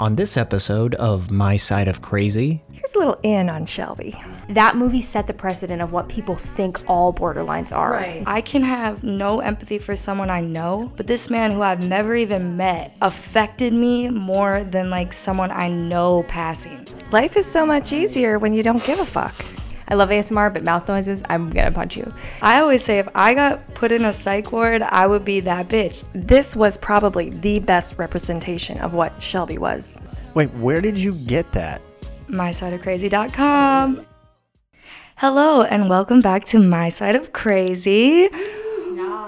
On this episode of My Side of Crazy, Here's a little in on Shelby. That movie set the precedent of what people think all borderlines are. I can have no empathy for someone I know, but this man who I've never even met affected me more than like someone I know passing. Life is so much easier when you don't give a fuck. I love ASMR, but mouth noises, I'm gonna punch you. I always say if I got put in a psych ward, I would be that bitch. This was probably the best representation of what Shelby was. Wait, where did you get that? mysideofcrazy.com. Hello and welcome back to My Side of Crazy.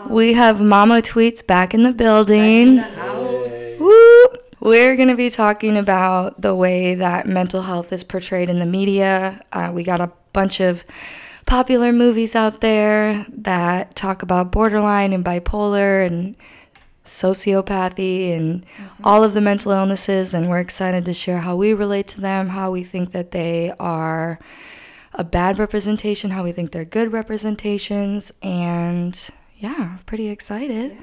We have Mama Tweets back in the building. We're going to be talking about the way that mental health is portrayed in the media. Uh, we got a bunch of popular movies out there that talk about borderline and bipolar and sociopathy and mm-hmm. all of the mental illnesses and we're excited to share how we relate to them how we think that they are a bad representation how we think they're good representations and yeah pretty excited.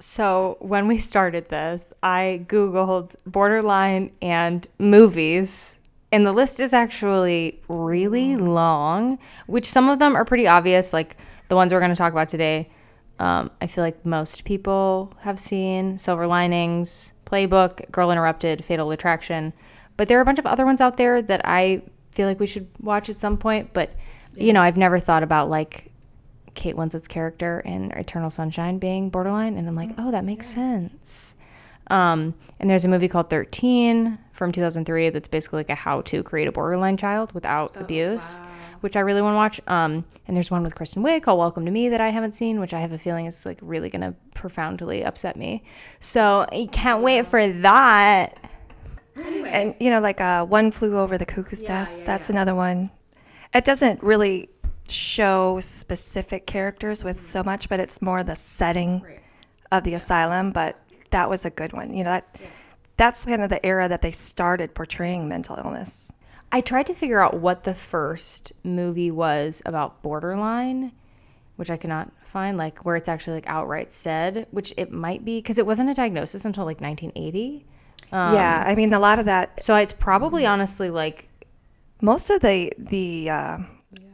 So, when we started this, I Googled borderline and movies, and the list is actually really long, which some of them are pretty obvious, like the ones we're going to talk about today. Um, I feel like most people have seen Silver Linings, Playbook, Girl Interrupted, Fatal Attraction. But there are a bunch of other ones out there that I feel like we should watch at some point. But, you know, I've never thought about like Kate Winslet's character in Eternal Sunshine being borderline. And I'm like, oh, that makes sense. Um, and there's a movie called 13 from 2003 that's basically like a how to create a borderline child without abuse, which I really want to watch. Um, and there's one with Kristen Wiig called Welcome to Me that I haven't seen, which I have a feeling is like really going to profoundly upset me. So I can't wait for that. And, you know, like uh, One Flew Over the Cuckoo's Nest, that's another one. It doesn't really show specific characters with so much, but it's more the setting of the asylum. But that was a good one. You know, that that's kind of the era that they started portraying mental illness. I tried to figure out what the first movie was about borderline, which I cannot find, like where it's actually like outright said, which it might be because it wasn't a diagnosis until like 1980. yeah, I mean, a lot of that, So it's probably honestly like most of the, the uh,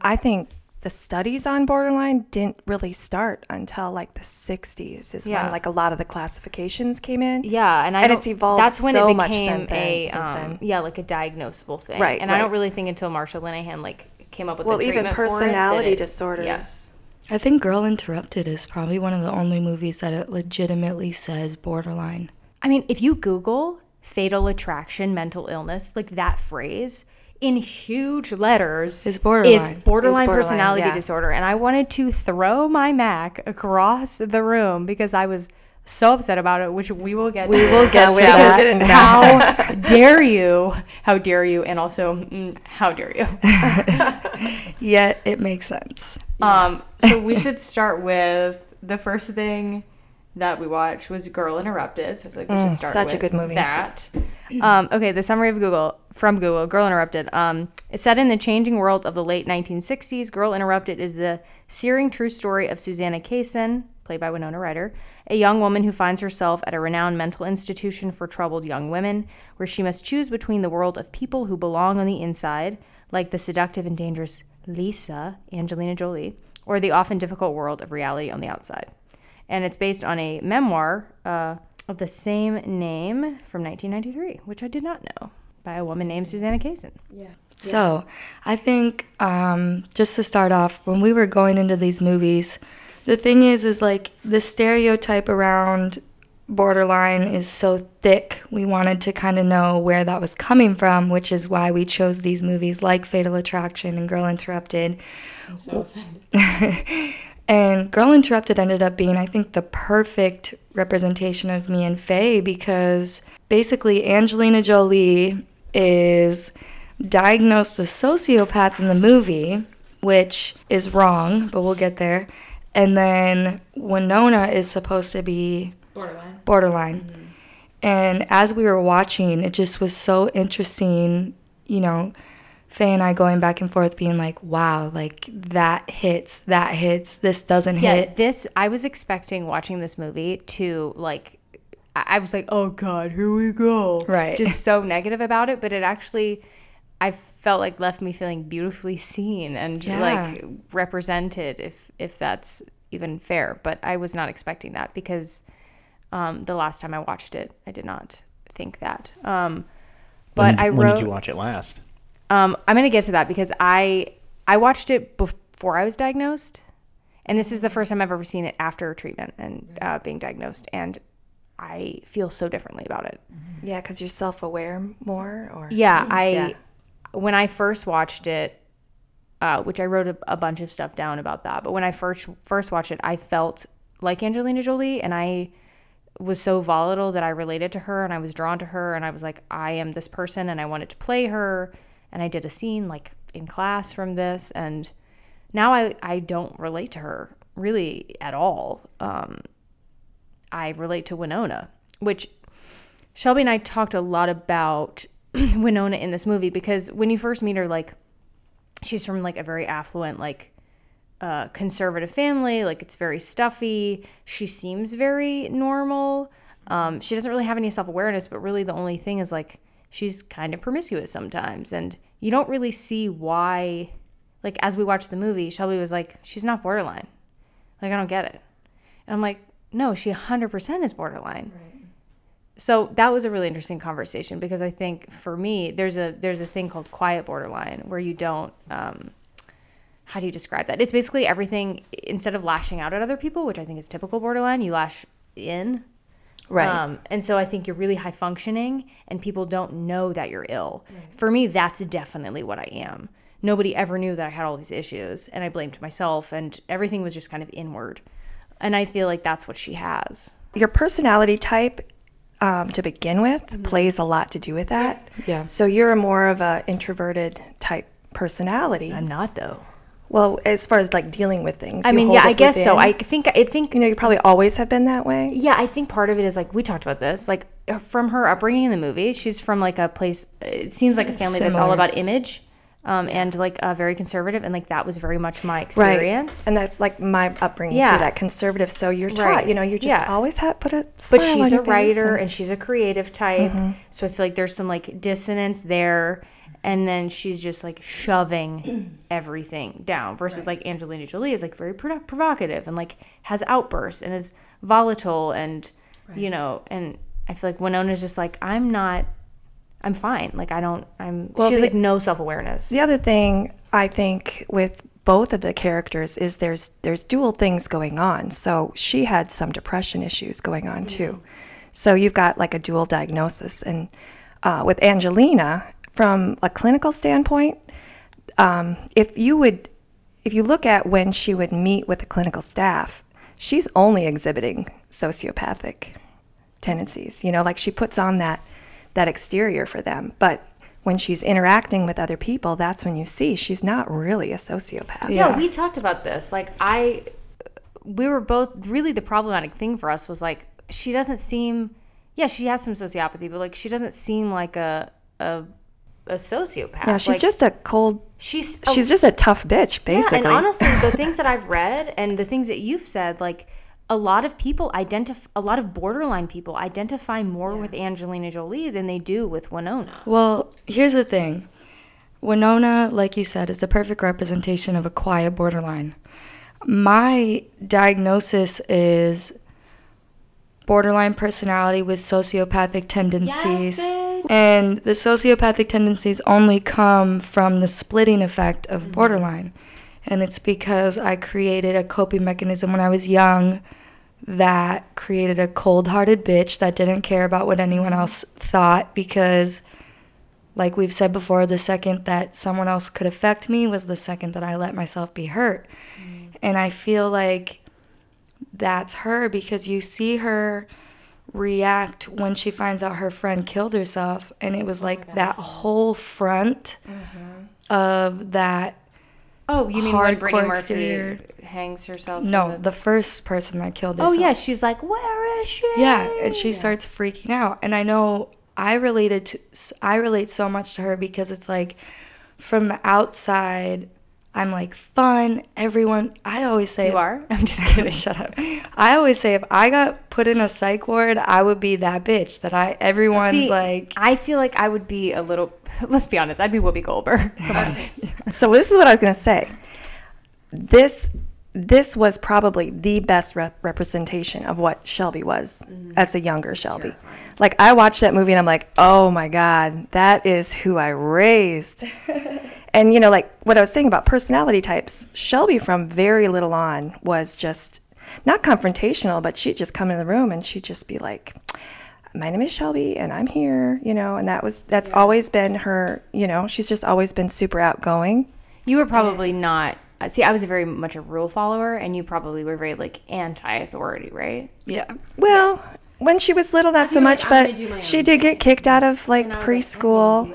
I think the studies on borderline didn't really start until like the 60s is Yeah. when like a lot of the classifications came in. yeah, and I And it's evolved That's when so it became since then- a um, yeah, like a diagnosable thing. Right, and I don't really think until Marsha Linehan like came up with Well, the even treatment for it personality it- disorders. i think girl interrupted is probably one of the only movies that it legitimately says borderline I mean, if you Google fatal attraction mental illness, like that phrase in huge letters Is borderline. is borderline, Is borderline, personality yeah. disorder. And I wanted to throw my Mac across the room because I was so upset about it, which we will get we will get to we that didn't- how dare you? How dare you? And also, mm, how dare you? yet it makes sense Um, so we should start with the first thing that we watched was Girl Interrupted. So I feel like we should start Mm, such a good movie. That. Um, okay, the summary of Google from Google, Girl Interrupted. Um, it's set in the changing world of the late 1960s. Girl Interrupted is the searing true story of Susanna Kaysen, played by Winona Ryder, a young woman who finds herself at a renowned mental institution for troubled young women, where she must choose between the world of people who belong on the inside, like the seductive and dangerous Lisa, Angelina Jolie, or the often difficult world of reality on the outside. And it's based on a memoir uh, of the same name from 1993, which I did not know, by a woman named Susanna Kaysen. Yeah. So, I think um, just to start off, when we were going into these movies, the thing is, is like the stereotype around borderline is so thick. We wanted to kind of know where that was coming from, which is why we chose these movies like Fatal Attraction and Girl Interrupted. and Girl Interrupted ended up being, I think, the perfect representation of me and Faye because basically Angelina Jolie is diagnosed the sociopath in the movie, which is wrong, but we'll get there. And then Winona is supposed to be Borderline. borderline. Mm-hmm. And as we were watching, it just was so interesting, you know, Faye and I going back and forth, being like, "Wow, like that hits, that hits, this doesn't Yeah, hit." this I was expecting watching this movie to like I I was like, "Oh god, here we go." Right. Just so negative about it, but it actually I felt like left me feeling beautifully seen and Yeah. like represented if if that's even fair, but I was not expecting that because um, the last time I watched it, I did not think that. Um, but when, I when wrote did you watch it last? Um, I'm gonna get to that because I I watched it before I was diagnosed, and this is the first time I've ever seen it after treatment and uh, being diagnosed, and I feel so differently about it. Yeah, because you're self-aware more, or Yeah, I Yeah. when I first watched it, uh, which I wrote a, a bunch of stuff down about that, but when I first first watched it, I felt like Angelina Jolie, and I was so volatile that I related to her, and I was drawn to her, and I was like, I am this person, and I wanted to play her, and I did a scene like in class from this, and now I I don't relate to her really at all. Um, I relate to Winona, which Shelby and I talked a lot about Winona in this movie because when you first meet her, like she's from like a very affluent, like uh, conservative family. Like it's very stuffy. She seems very normal. Um, she doesn't really have any self awareness, but really the only thing is like she's kind of promiscuous sometimes, and you don't really see why. Like as we watched the movie, Shelby was like, "She's not borderline." Like I don't get it, and I'm like, "No, she 100% is borderline." Right. so that was a really interesting conversation because I think for me there's a there's a thing called quiet borderline where you don't um, how do you describe that? It's basically everything instead of lashing out at other people, which I think is typical borderline, you lash in. Right. Um, and so I think you're really high functioning and people don't know that you're ill. For me, that's definitely what I am. Nobody ever knew that I had all these issues and I blamed myself and everything was just kind of inward. And I feel like that's what she has. your personality type um, to begin with plays a lot to do with that. Yeah. So you're more of a introverted type personality. I'm not though. Well, as far as like dealing with things. I mean, yeah, I guess so. I think I think you know, you probably always have been that way. Yeah, I think part of it is like we talked about this, like uh, from her upbringing in the movie. She's from like a place. It seems like a family that's all about image, um, and like uh, very conservative, and like that was very much my Right. experience. And that's like my upbringing Yeah. too, that conservative. So you're taught, Right. you know, you just Yeah. always have put a but she's a writer and- Mm-hmm. and she's a creative type, so I feel like there's some like dissonance there. And then she's just like shoving everything down versus like Angelina Jolie is like very produ- provocative and like has outbursts and is volatile and you know and I feel like Winona's just like I'm not I'm fine. Like I don't I'm Well, she has the- like no self awareness The other thing I think with both of the characters is there's there's dual things going on. So she had some depression issues going on too. So you've got like a dual diagnosis, and uh, with Angelina, from a clinical standpoint, um, if you would, if you look at when she would meet with the clinical staff, she's only exhibiting sociopathic tendencies. You know, like she puts on that that exterior for them, but when she's interacting with other people, that's when you see she's not really a sociopath. Yeah, Yeah. we talked about this. Like I we were both really the problematic thing for us was like she doesn't seem yeah, she has some sociopathy, but like she doesn't seem like a a a sociopath. No, she's Like, just a cold. she's She's just a tough bitch, basically. yeah, and honestly, the things that I've read and the things that you've said, like a lot of people identify, a lot of borderline people identify more with Angelina Jolie than they do with Winona. Well, here's the thing. Winona, like you said, is the perfect representation of a quiet borderline. My diagnosis is borderline personality with sociopathic tendencies. And the sociopathic tendencies only come from the splitting effect of mm-hmm. borderline. And it's because I created a coping mechanism when I was young that created a cold hearted bitch that didn't care about what anyone else thought because like we've said before, the second that someone else could affect me was the second that I let myself be hurt. Mm. And I feel like that's her because you see her react when she finds out her friend killed herself. And it was like that whole front mm-hmm. of that. Oh, you mean when Brittany Murphy exterior. hangs herself? No, in the first person that killed herself Oh yeah, she's like, where is she? Yeah, and she starts freaking out. And I know I related to I relate so much to her because it's like from the outside, I'm like fun. Everyone, I always say, You are? I'm just kidding. Shut up. I always say if I got put in a psych ward, I would be that bitch that I everyone's See, like I feel like I would be a little. Let's be honest. I'd be Whoopi Goldberg. Come on. So this is what I was going to say. This this was probably the best rep- representation of what Shelby was mm-hmm. as a younger Shelby. Like I watched that movie and I'm like, "Oh my god, that is who I raised." And you know, like what I was saying about personality types, Shelby from very little on was just not confrontational, but she'd just come in the room and she'd just be like, my name is Shelby and I'm here, you know, and that was that's always been her, you know, she's just always been super outgoing. You were probably not. uh, See, I was a very much a rule follower, and you probably were very like anti-authority, right? yeah. Well, when she was little, not so much, but she did get kicked out of like preschool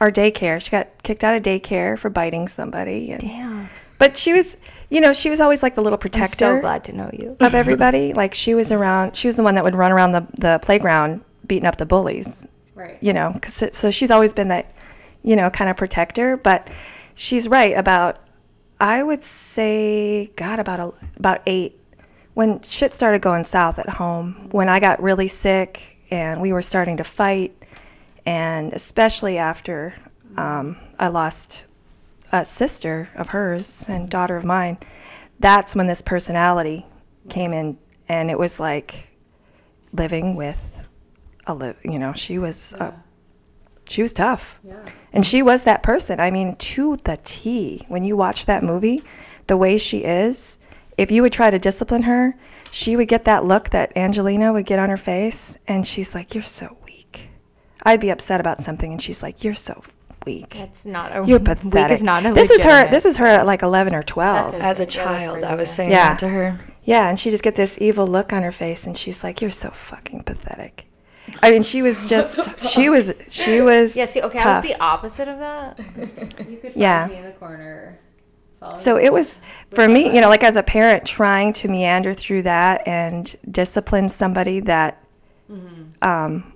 or daycare. She got kicked out of daycare for biting somebody. And, Damn. But she was, you know, she was always like the little I'm protector so glad to know you. of everybody. like she was around, she was the one that would run around the, the playground beating up the bullies. Right. you know, 'cause so she's always been that, you know, kind of protector. But she's right about, I would say, God, about a, about eight, when shit started going south at home, when I got really sick and we were starting to fight, and especially after um, I lost a sister of hers and daughter of mine, that's when this personality came in, and it was like living with a li- you know she was a, she was tough. And she was that person. I mean to the t when you watch that movie the way she is if you would try to discipline her she would get that look that angelina would get on her face and she's like you're so i'd be upset about something and she's like you're so weak That's not a. you're Weak pathetic is not a. this is her this is her at like 11 or 12 That's As a child, I was saying Yeah. that to her. Yeah, and she just get this evil look on her face, and she's like, "You're so fucking pathetic." I mean, she was just, she was, she was. Yeah. See, okay, I was the opposite of that. You could find Yeah. me in the corner. So it was for me, you know, like as a parent, trying to meander through that and discipline somebody that, um,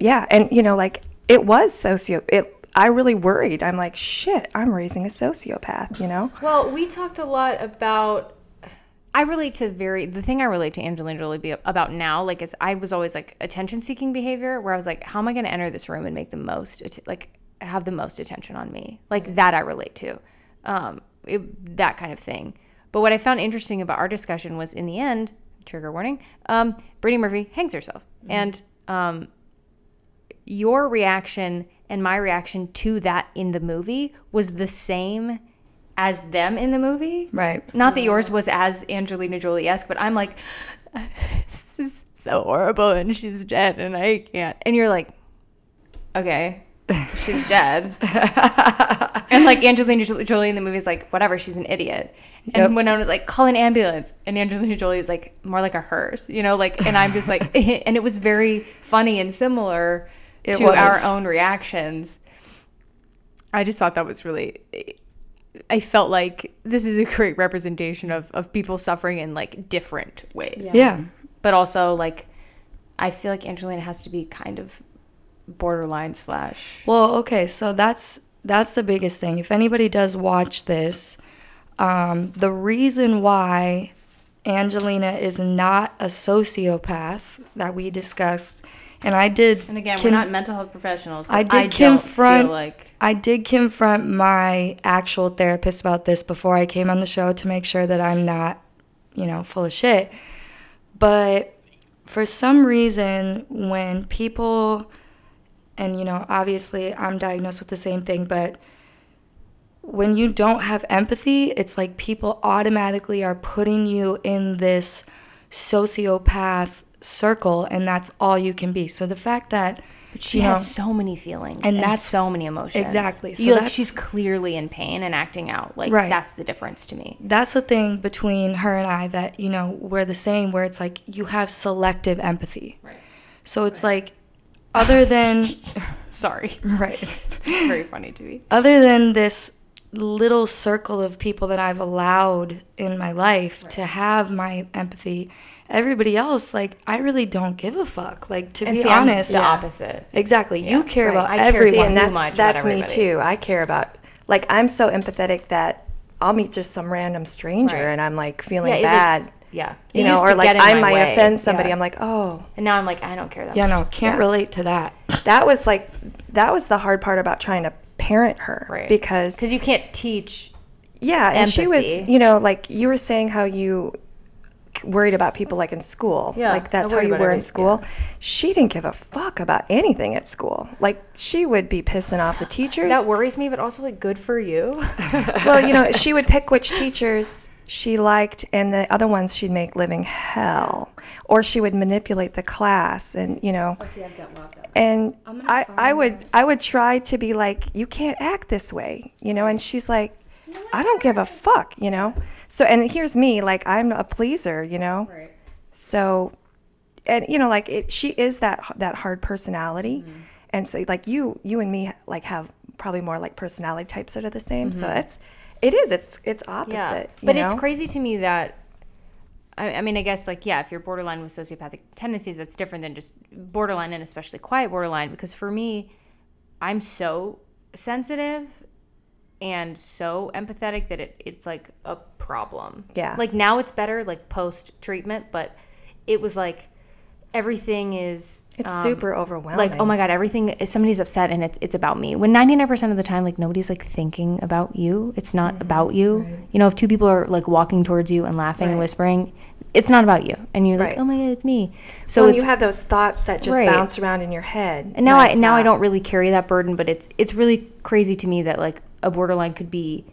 yeah, and you know, like it was socio. It, I really worried. I'm like, shit, I'm raising a sociopath. You know. Well, we talked a lot about. I relate to very the thing I relate to Angelina Jolie be about now, like is I was always like attention seeking behavior, where I was like, how am I going to enter this room and make the most, like have the most attention on me, like that I relate to, um, it, that kind of thing. But what I found interesting about our discussion was, in the end, trigger warning, um, Brittany Murphy hangs herself, and um, your reaction and my reaction to that in the movie was the same as them in the movie. Right. Not that yours was as Angelina Jolie esque, but I'm like, this is so horrible and she's dead and I can't. And you're like, okay, she's dead. and like Angelina Jolie in the movie is like, whatever, she's an idiot. And Yep. was like, call an ambulance. And Angelina Jolie is like, more like a hearse, you know, like, and I'm just like, and it was very funny and similar It to was. our own reactions. I just thought that was really I felt like this is a great representation of, of people suffering in like different ways. Yeah. But also like I feel like Angelina has to be kind of borderline slash Well, okay, so that's that's the biggest thing. If anybody does watch this, um, the reason why Angelina is not a sociopath that we discussed, and I did. And again, con- we're not mental health professionals. I I, did don't confront- like I did confront my actual therapist about this before I came on the show to make sure that I'm not, you know, full of shit. But for some reason, when people, and you know, obviously I'm diagnosed with the same thing, but when you don't have empathy, it's like people automatically are putting you in this sociopath circle, and that's all you can be. So the fact that but she you has know, so many feelings and and, that's- so many emotions. Exactly. So you, like she's clearly in pain and acting out. Like Right. that's the difference to me. that's the thing between her and I that you know we're the same where it's like you have selective empathy. Right. So it's like other than Sorry. right It's very funny to me. other than this little circle of people that I've allowed in my life to have my empathy everybody else, like, I really don't give a fuck. Like, to And be see, I'm honest, the opposite. exactly. you care about I care everyone. See, and that's much about that's me too. I care about like I'm so empathetic that I'll meet just some random stranger Right. and I'm like feeling Yeah, it- bad. Yeah. You It know, or like I might way. offend somebody. Yeah. I'm like, oh, And now I'm like, I don't care that yeah, much. no, can't relate to that. that was like that was the hard part about trying to parent her Right. because Because you can't teach. yeah, and she was you know like you were saying how you worried about people like in school. Yeah, like that's how you were in school. she didn't give a fuck about anything at school. Like she would be pissing off the teachers. That worries me, but also like good for you. well, you know, she would pick which teachers she liked, and the other ones she'd make living hell, or she would manipulate the class, and you know. Oh, and I, I would, I would try to be like, you can't act this way, you know. And she's like, I don't give a fuck, you know. So, and here's me, like I'm a pleaser, you know. Right. So, and you know, like it, she is that that hard personality, mm-hmm. and so like you, you and me, like have probably more like personality types that are the same. So mm-hmm. it's, it is, it's it's opposite. Yeah. But it's crazy to me that. I, I mean, I guess like yeah, if you're borderline with sociopathic tendencies, that's different than just borderline and especially quiet borderline. Because for me, I'm so sensitive and so empathetic that it, it's like a problem. Yeah. Like now it's better, like post treatment, but it was like everything is It's um, super overwhelming. like oh my god everything somebody's upset and it's it's about me when 99% of the time like nobody's like thinking about you it's not Mm-hmm. about you you know if two people are like walking towards you and laughing and whispering it's not about you and you're like Right. oh my god it's me so So it's you have those thoughts that just Right. bounce around in your head. and now I now I don't really carry that burden but it's it's really crazy to me that like a borderline could be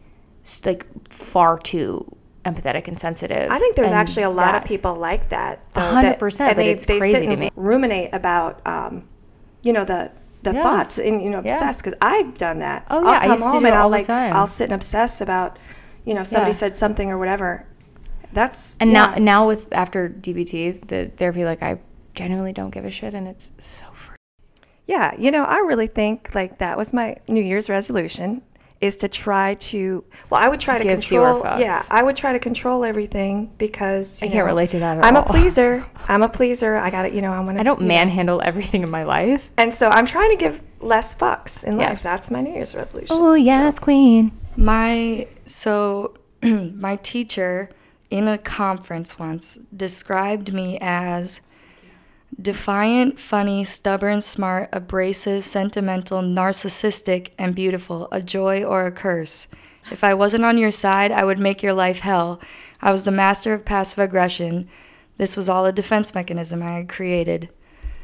like far too empathetic and sensitive I think there's actually a lot of people like that. hundred percent, and they, it's they crazy sit to and me. ruminate about, um, you know, the the Yeah. thoughts and you know Yeah. obsess because I've done that. Oh, I'll yeah, I come home and I'll like time. I'll sit and obsess about, you know, somebody Yeah. said something or whatever. That's And yeah. now, now with after DBT, the therapy, like I genuinely don't give a shit, and it's so free. Yeah, you know, I really think like that was my New Year's resolution is to try to well, I would try to Give control yeah, I would try to control everything because I you can't relate to that at I'm all. a pleaser. I'm a pleaser. I got it, you know, I'm going to I don't manhandle everything in my life. And so I'm trying to give less fucks in Yeah. life. That's my New Year's resolution. Oh yes, queen. My so my teacher in a conference once described me as defiant, funny, stubborn, smart, abrasive, sentimental, narcissistic, and beautiful, a joy or a curse. If I wasn't on your side, I would make your life hell. I was the master of passive aggression. This was all a defense mechanism I had created.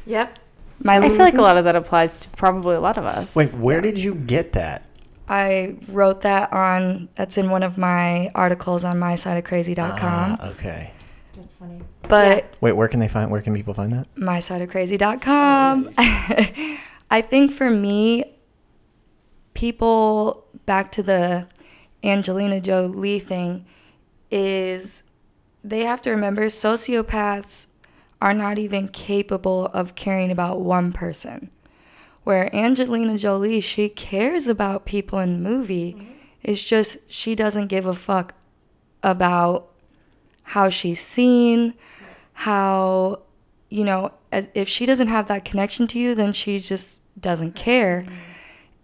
Yep. My I feel like a lot of that applies to probably a lot of us. Wait, where did you get that? I wrote that on that's in one of my articles on mysideofcrazy.com. Ah, okay. That's funny. but Wait, where can they find? Where can people find that? mysideofcrazy.com. I think for me, people back to the Angelina Jolie thing is they have to remember sociopaths are not even capable of caring about one person. Where Angelina Jolie, she cares about people in the movie. Mm-hmm. It's just she doesn't give a fuck about how she's seen, how you know, as, if she doesn't have that connection to you, then she just doesn't care.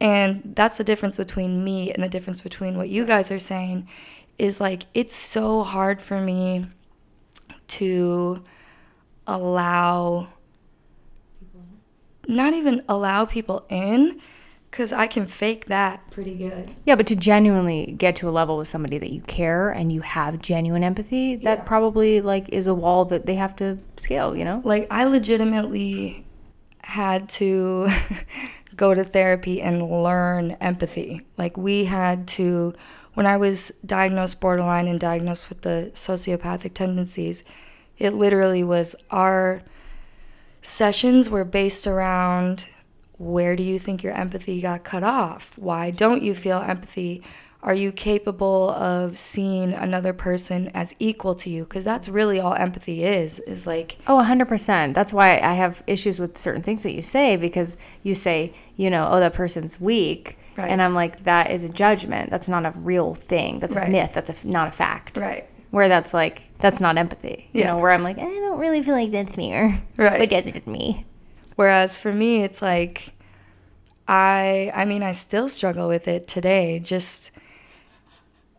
And that's the difference between me and the difference between what you guys are saying is like it's so hard for me to allow not even allow people in cuz I can fake that pretty good. Yeah, but to genuinely get to a level with somebody that you care and you have genuine empathy, that probably like is a wall that they have to scale. You know. Like I legitimately had to go to therapy and learn empathy. Like we had to when I was diagnosed borderline and diagnosed with the sociopathic tendencies, it literally was our sessions were based around where do you think your empathy got cut off? Why don't you feel empathy? Are you capable of seeing another person as equal to you? Because that's really all empathy is, is like, Oh, 100%. That's why I have issues with certain things that you say because you say, you know, oh, that person's weak. Right. And I'm like, that is a judgment. That's not a real thing. That's Right. a myth. That's a, not a fact. Right. Where that's like that's not empathy. You Yeah. know, where I'm like, I don't really feel like that's fair. Right. But that's with me. Whereas for me, it's like I I mean I still struggle with it today. Just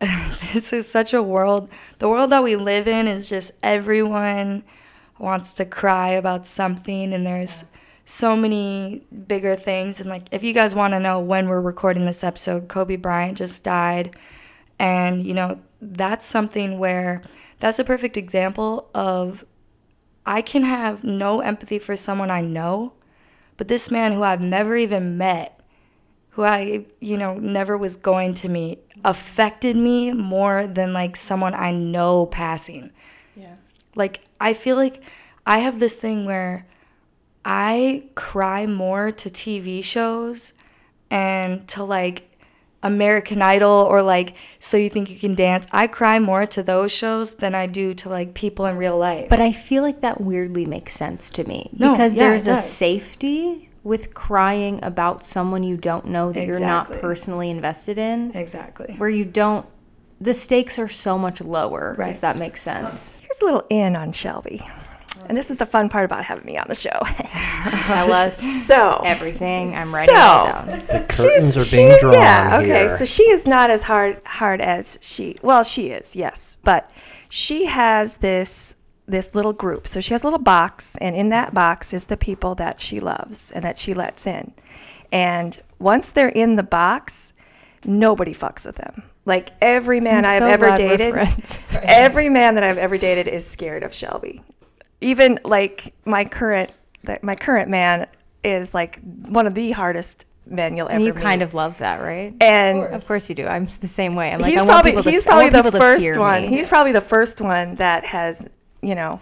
this is such a world. The world that we live in is just everyone wants to cry about something, and there's so many bigger things. And like, if you guys want to know when we're recording this episode, Kobe Bryant just died, and you know that's something where that's a perfect example of I can have no empathy for someone I know, but this man who I've never even met, who I, you know, never was going to meet, affected me more than like someone I know passing. Yeah. Like, I feel like I have this thing where I cry more to TV shows and to like American Idol or like So You Think You Can Dance. I cry more to those shows than I do to like people in real life. But I feel like that weirdly makes sense to me No, because yeah, there's a safety with crying about someone you don't know that you're not personally invested in, exactly. where you don't. The stakes are so much lower, Right. if that makes sense. Here's a little in on Shelby. And this is the fun part about having me on the show. Tell us so, everything. I'm writing So- it down. The curtains are she- being drawn yeah, okay. here. So she is not as hard hard as she. Well, she is, yes, but she has this this little group. So she has a little box, and in that box is the people that she loves and that she lets in. And once they're in the box, nobody fucks with them. Like every man I'm I've so ever dated, every man that I've ever dated is scared of Shelby. Even like my current that my current man is like one of the hardest men you'll ever And you meet. kind of love that, right? and Of course you do. I'm the same way. I'm like, he's I want probably to, he's probably the first one. me. He's probably the first one that has you know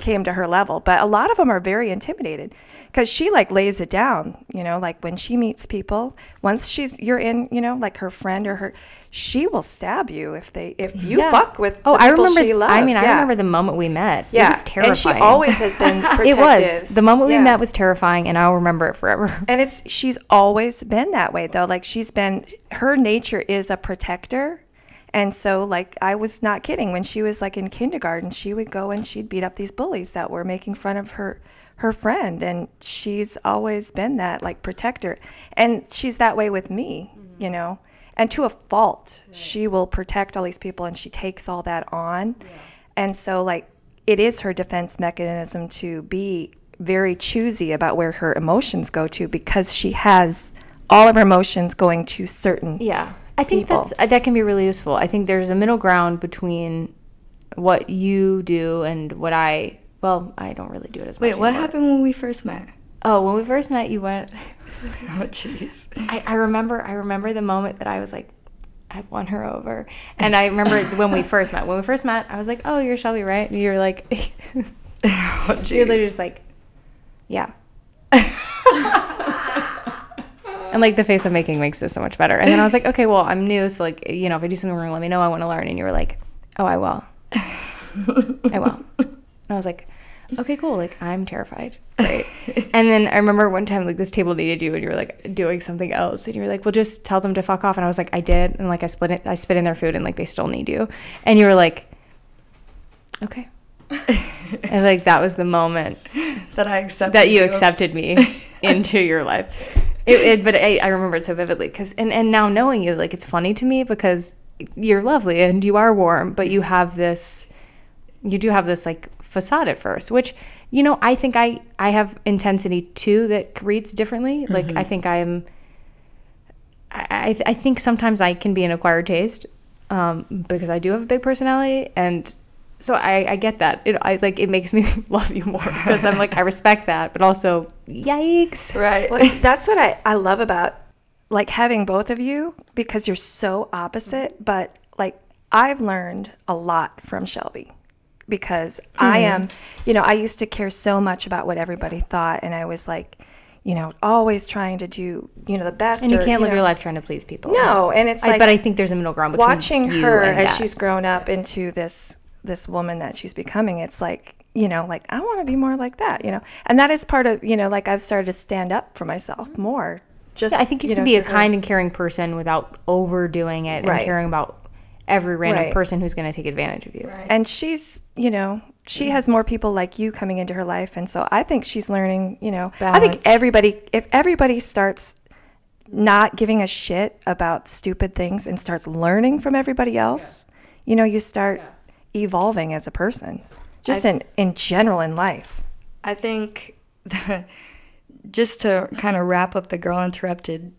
came to her level. But a lot of them are very intimidated because she like lays it down. You know, like when she meets people, once she's you're in, you know, like her friend or her, she will stab you if they if you Yeah. fuck with. Oh, I people remember. She loves. I mean, I remember the moment we met. Yeah, it was terrifying. and she always has been. Protective. It was the moment we Yeah. met was terrifying, and I'll remember it forever. And it's she's always been that way though. Like she's been her nature is a protector. And so like I was not kidding when she was like in kindergarten, she would go and she'd beat up these bullies that were making fun of her her friend and she's always been that like protector. And she's that way with me, mm-hmm. you know. And to a fault, she will protect all these people and she takes all that on. And so like it is her defense mechanism to be very choosy about where her emotions go to because she has all of her emotions going to certain Yeah, I think people. that's that can be really useful. I think there's a middle ground between what you do and what I. Well, I don't really do it as much. Wait, what anymore. happened when we first met? Oh, when we first met, you went. Oh, jeez. I, I remember. I remember the moment that I was like, I've won her over. And I remember when we first met. When we first met, I was like, Oh, you're Shelby, right? And you were like, Oh, You're literally just like, Yeah. And like the face I'm making makes this so much better. And then I was like, Okay, well, I'm new, so like, you know, if I do something wrong, let me know. I want to learn. And you were like, Oh, I will. I will. And I was like, okay, cool. Like, I'm terrified. Great. and then I remember one time, like, this table needed you, and you were like doing something else, and you were like, well, just tell them to fuck off. And I was like, I did, and like, I split it, I spit in their food, and like, they still need you. And you were like, okay. and like, that was the moment that I accepted that you accepted me into your life. It, it, but I, I remember it so vividly because, and, and now knowing you, like, it's funny to me because you're lovely and you are warm, but you have this, you do have this like facade at first, which, you know, I think I, I have intensity too that reads differently. Like, I think I'm, I, I, I think sometimes I can be an acquired taste um, because I do have a big personality and so I, I get that. It I like it makes me love you more because I'm like I respect that, but also yikes. Right. Well, that's what I, I love about like having both of you because you're so opposite. But like I've learned a lot from Shelby because I hmm. am, you know, I used to care so much about what everybody thought, and I was like, you know, always trying to do, you know, the best. And you or, can't live know- your life trying to please people. No, and it's I, like but I think there's a middle ground between watching you her as that. she's grown up into this this woman that she's becoming it's like you know like i want to be more like that you know and that is part of you know like i've started to stand up for myself mm-hmm. more just Yeah, I think you, can know, be a through her. kind and caring person without overdoing it Right. and caring about every random Right. person who's going to take advantage of you. and she's you know she mm-hmm. has more people like you coming into her life and so i think she's learning you know i think everybody if everybody starts not giving a shit about stupid things and starts learning from everybody else you know you start evolving as a person just in in general in life I think just to kind of wrap up the Girl Interrupted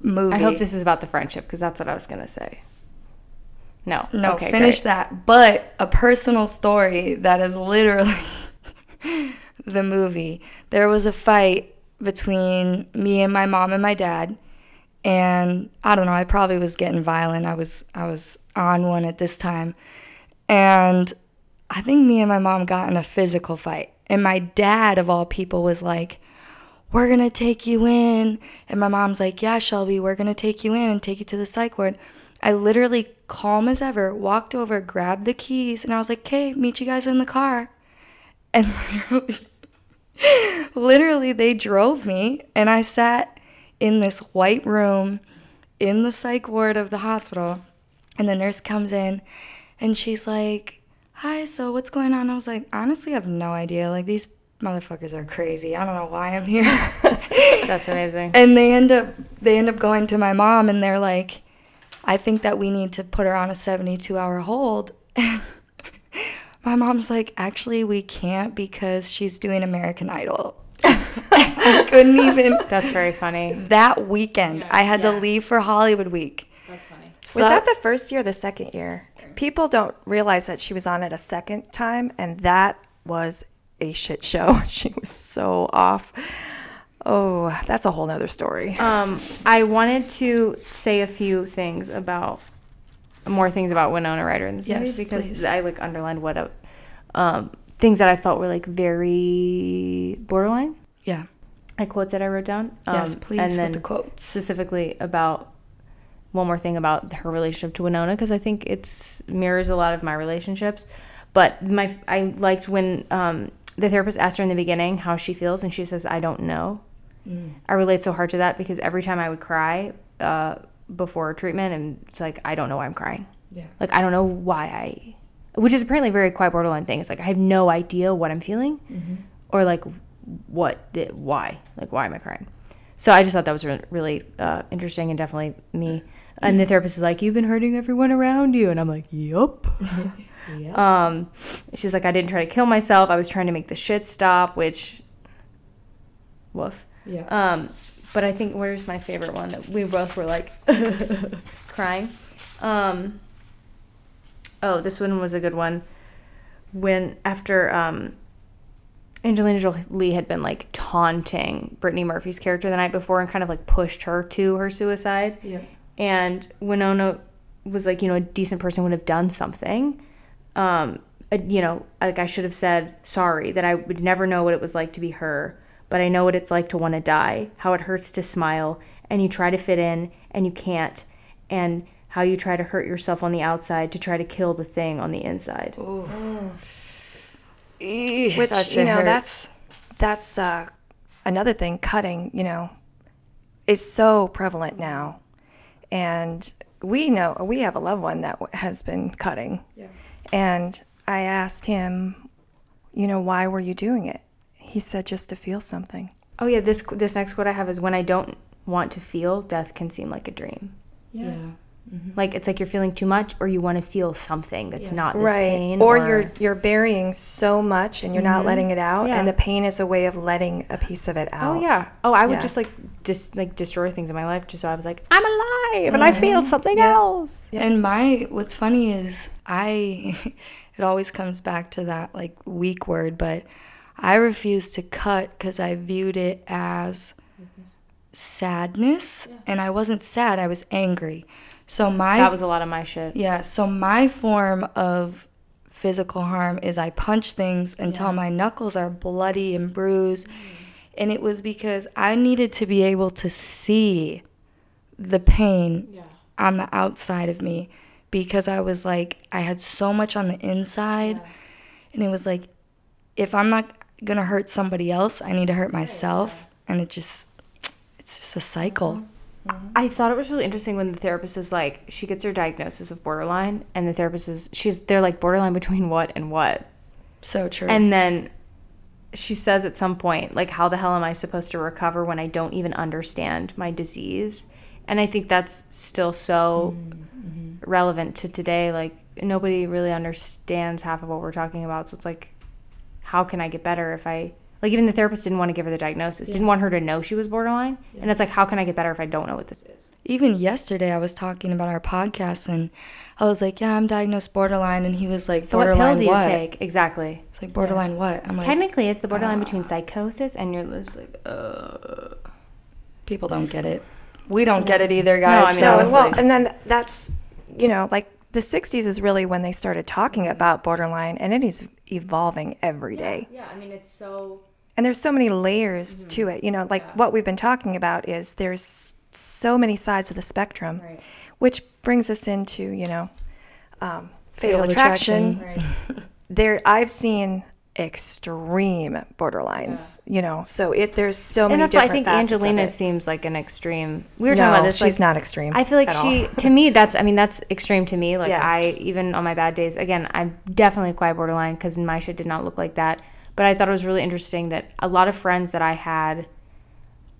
movie. I hope this is about the friendship because that's what I was going to say. No. No, okay, finish great. that. But a personal story that is literally the movie. There was a fight between me and my mom and my dad. And I don't know, I probably was getting violent. I was I was on one at this time. And I think me and my mom got in a physical fight. And my dad of all people was like, we're gonna take you in. And my mom's like, yeah, Shelby, we're gonna take you in and take you to the psych ward. I literally, calm as ever, walked over, grabbed the keys, and I was like, okay, meet you guys in the car. And literally, literally, they drove me, and I sat in this white room in the psych ward of the hospital. And the nurse comes in, and she's like, hi, so what's going on? I was like, honestly, I have no idea. Like, these motherfuckers are crazy. I don't know why I'm here. That's amazing. and they end up they end up going to my mom and they're like i think that we need to put her on a 72 hour hold my mom's like actually we can't because she's doing american idol i couldn't even That's very funny. that weekend i had to leave for hollywood week That's funny. so was that the first year or the second year people don't realize that she was on it a second time and that was a shit show she was so off oh that's a whole nother story Um, I wanted to say a few things about more things about Winona Ryder in this Yes, movie because please. I like underlined what a, um, things that I felt were like very borderline. yeah Like quotes that I wrote down. yes Um, please and with then the quotes specifically about one more thing about her relationship to Winona because I think it's mirrors a lot of my relationships. But my I liked when um, the therapist asked her in the beginning how she feels, and she says, "I don't know." I relate so hard to that because every time I would cry uh, before treatment, and it's like I don't know why I'm crying. Yeah. Like I don't know why I, which is apparently a very quite borderline thing. It's like I have no idea what I'm feeling, or like what, the, why, like why am I crying? So I just thought that was re- really uh, interesting and definitely me. And the therapist is like, "You've been hurting everyone around you," and I'm like, "Yup." Um, she's like, "I didn't try to kill myself. I was trying to make the shit stop." Which, woof. yeah Um, but I think where's my favorite one that we both were like crying. Um, oh, this one was a good one. When after um, Angelina Jolie had been like taunting Brittany Murphy's character the night before and kind of like pushed her to her suicide. yeah And Winona was like, you know, a decent person would have done something. Um, you know, like I should have said sorry that I would never know what it was like to be her, but I know what it's like to want to die, how it hurts to smile, and you try to fit in and you can't, and how you try to hurt yourself on the outside to try to kill the thing on the inside. Eesh, which that you know hurts. that's that's uh, another thing cutting you know is so prevalent now and we know we have a loved one that has been cutting. Yeah. and i asked him you know why were you doing it? He said just to feel something. Oh yeah, this this next quote I have is when I don't want to feel, death can seem like a dream. yeah Like it's like you're feeling too much, or you want to feel something that's not this right pain, or, you're you're burying so much and you're Mm-hmm. not letting it out Yeah. and the pain is a way of letting a piece of it out Oh yeah. Oh, I would Yeah. just like just like destroy things in my life just so I was like, I'm alive and I feel something else. And my what's funny is I it always comes back to that like weak word, but I refused to cut because I viewed it as sadness, and I wasn't sad. I was angry. So my That was a lot of my shit. yeah. So my form of physical harm is I punch things until my knuckles are bloody and bruised, and it was because I needed to be able to see the pain on the outside of me because I was like I had so much on the inside and it was like if I'm not going to hurt somebody else, I need to hurt myself and it just it's just a cycle. Mm-hmm. Mm-hmm. I thought it was really interesting when the therapist is like, she gets her diagnosis of borderline, and the therapist is, she's, they're like, borderline between what and what? So true. And then she says at some point, like, how the hell am I supposed to recover when I don't even understand my disease? And I think that's still so mm-hmm. relevant to today. Like, nobody really understands half of what we're talking about. So it's like, how can I get better if I, like, even the therapist didn't want to give her the diagnosis, didn't want her to know she was borderline. And it's like, how can I get better if I don't know what this is? even yesterday I was talking about our podcast and I was like, "Yeah, I'm diagnosed borderline," and he was like, So, what pill do you what?" take? Exactly. It's like borderline what? I'm like, Technically, it's the borderline between psychosis and you're just like, uh. people don't get it. We don't get it either, I guys. mean, So, well, and then that's, you know, like the 60s is really when they started talking about borderline, and it is evolving every day. Yeah, I mean, it's so. And there's so many layers to it. You know, like what we've been talking about is there's so many sides of the spectrum, Right. which brings us into, you know, um, fatal, Fatal attraction. Attraction. There, I've seen extreme borderlines. You know, so it there's so many. And that's why I think Angelina seems like an extreme. We were no, talking about this. she's like, not extreme. I feel like she, to me, that's, I mean, that's extreme to me. Like, Yeah. I, even on my bad days, again, I'm definitely quite borderline because my shit did not look like that. But I thought it was really interesting that a lot of friends that I had,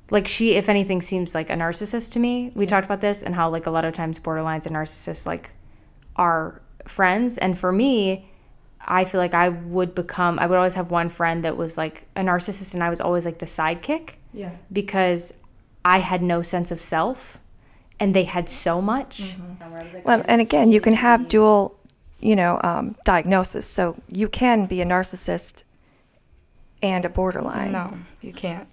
like, she, if anything, seems like a narcissist to me. We talked about this and how, like, a lot of times borderlines and narcissists, like, are friends. And for me, I feel like I would become, I would always have one friend that was like a narcissist and I was always like the sidekick yeah. because I had no sense of self and they had so much. Well, and again, you can have dual, you know, um, diagnosis. So you can be a narcissist and a borderline. No, you can't.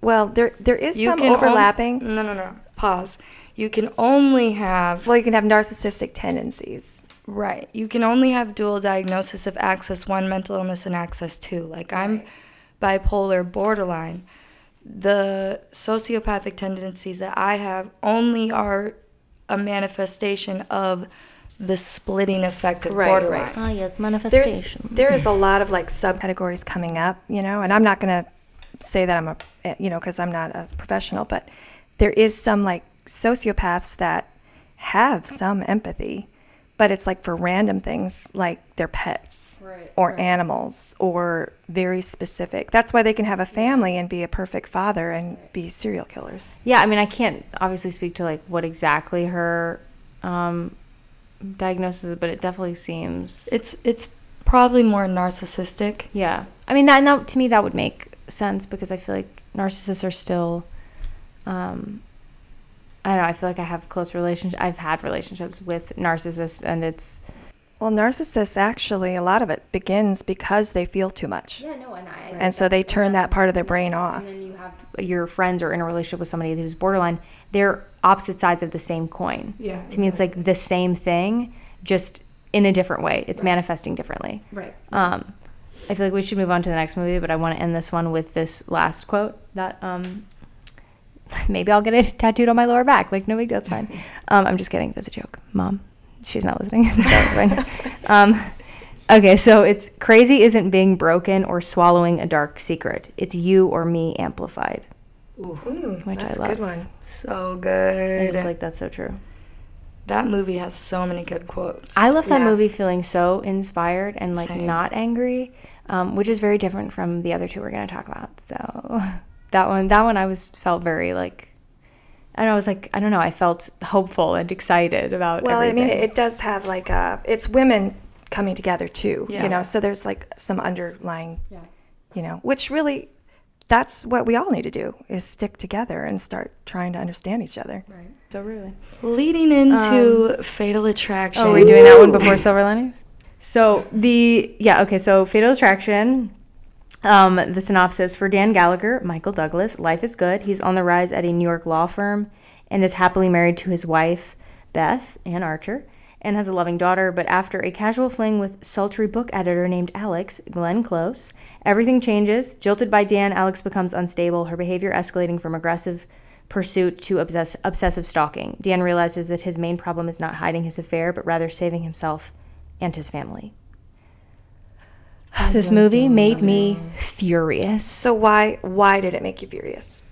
Well, there there is You some on- overlapping. no, no, no. Pause. You can only have well, you can have narcissistic tendencies. right. You can only have dual diagnosis of axis one mental illness and axis two. Like I'm bipolar borderline. The sociopathic tendencies that I have only are a manifestation of the splitting effect of Right, borderline. right. Ah, yes, There's manifestation. there is a lot of like subcategories coming up, you know, and I'm not gonna say that I'm a, eh, you know, because I'm not a professional, but there is some like sociopaths that have some empathy, but it's like for random things like their pets Right, or right. animals or very specific. That's why they can have a family and be a perfect father and be serial killers. Yeah, I mean, I can't obviously speak to like what exactly her um, diagnosis is, but it definitely seems. It's it's probably more narcissistic. yeah, I mean, that, and that to me that would make sense because I feel like narcissists are still. Um, I don't know. I feel like I have close relationships. I've had relationships with narcissists, and it's Well, narcissists actually, a lot of it begins because they feel too much. yeah, no, and I. And so they turn that part of their brain off. And then you have your friends or in a relationship with somebody who's borderline. They're opposite sides of the same coin. Yeah, To me, it's like the same thing, just in a different way. It's manifesting differently. Right. Um, I feel like we should move on to the next movie, but I want to end this one with this last quote that um, maybe I'll get it tattooed on my lower back. Like, no big deal, it's fine. Um, I'm just kidding. That's a joke. Mom, she's not listening. so it's fine. Um, okay, so it's crazy isn't being broken or swallowing a dark secret. It's you or me amplified. Which That's I a love. good one. So I good. just like that's so true. that movie has so many good quotes. I left that Yeah. movie feeling so inspired and like Same. not angry, um, which is very different from the other two we're gonna talk about. So that one, that one, I was felt very like, I don't know, I was like, I don't know, I felt hopeful and excited about. Well, I mean, it does have like a, it's women coming together too, Yeah. you know, so there's like some underlying, you know, which really, that's what we all need to do is stick together and start trying to understand each other. Right. So really. Leading into Fatal Attraction. Oh, we're doing that one before Silver Linings. So the yeah okay so Fatal Attraction. Um, the synopsis for Dan Gallagher, Michael Douglas. Life is good. He's on the rise at a New York law firm, and is happily married to his wife Beth Anne Archer, and has a loving daughter. But after a casual fling with sultry book editor named Alex Glenn Close, everything changes. Jilted by Dan, Alex becomes unstable. Her behavior escalating from aggressive pursuit to obsess- obsessive stalking. Dan realizes that his main problem is not hiding his affair, but rather saving himself and his family. This movie made me furious. So why, why did it make you furious?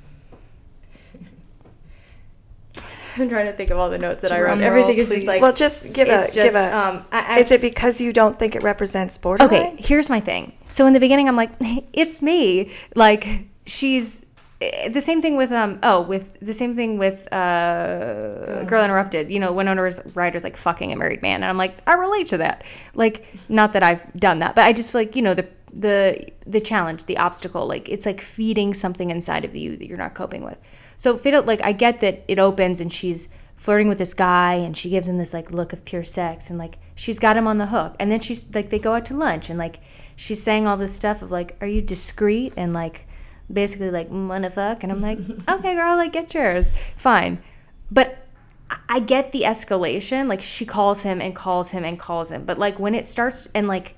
I'm trying to think of all the notes that I Drum wrote. Everything roll, is just like well, just give a it's give just, a. um, I- I- is it because you don't think it represents borderline? Okay, here's my thing. So in the beginning, I'm like, it's me. Like she's eh, the same thing with um oh with the same thing with uh Girl Interrupted. You know, when Winona Ryder's like fucking a married man, and I'm like, I relate to that. Like, not that I've done that, but I just feel like you know the the the challenge, the obstacle. Like it's like feeding something inside of you that you're not coping with. So fit like I get that it opens and she's flirting with this guy and she gives him this like look of pure sex and like she's got him on the hook. And then she's like they go out to lunch and like she's saying all this stuff of like are you discreet? and like basically like "Mm, wanna fuck and i'm like okay girl like get yours. Fine. But i get the escalation. Like she calls him and calls him and calls him. But like when it starts and like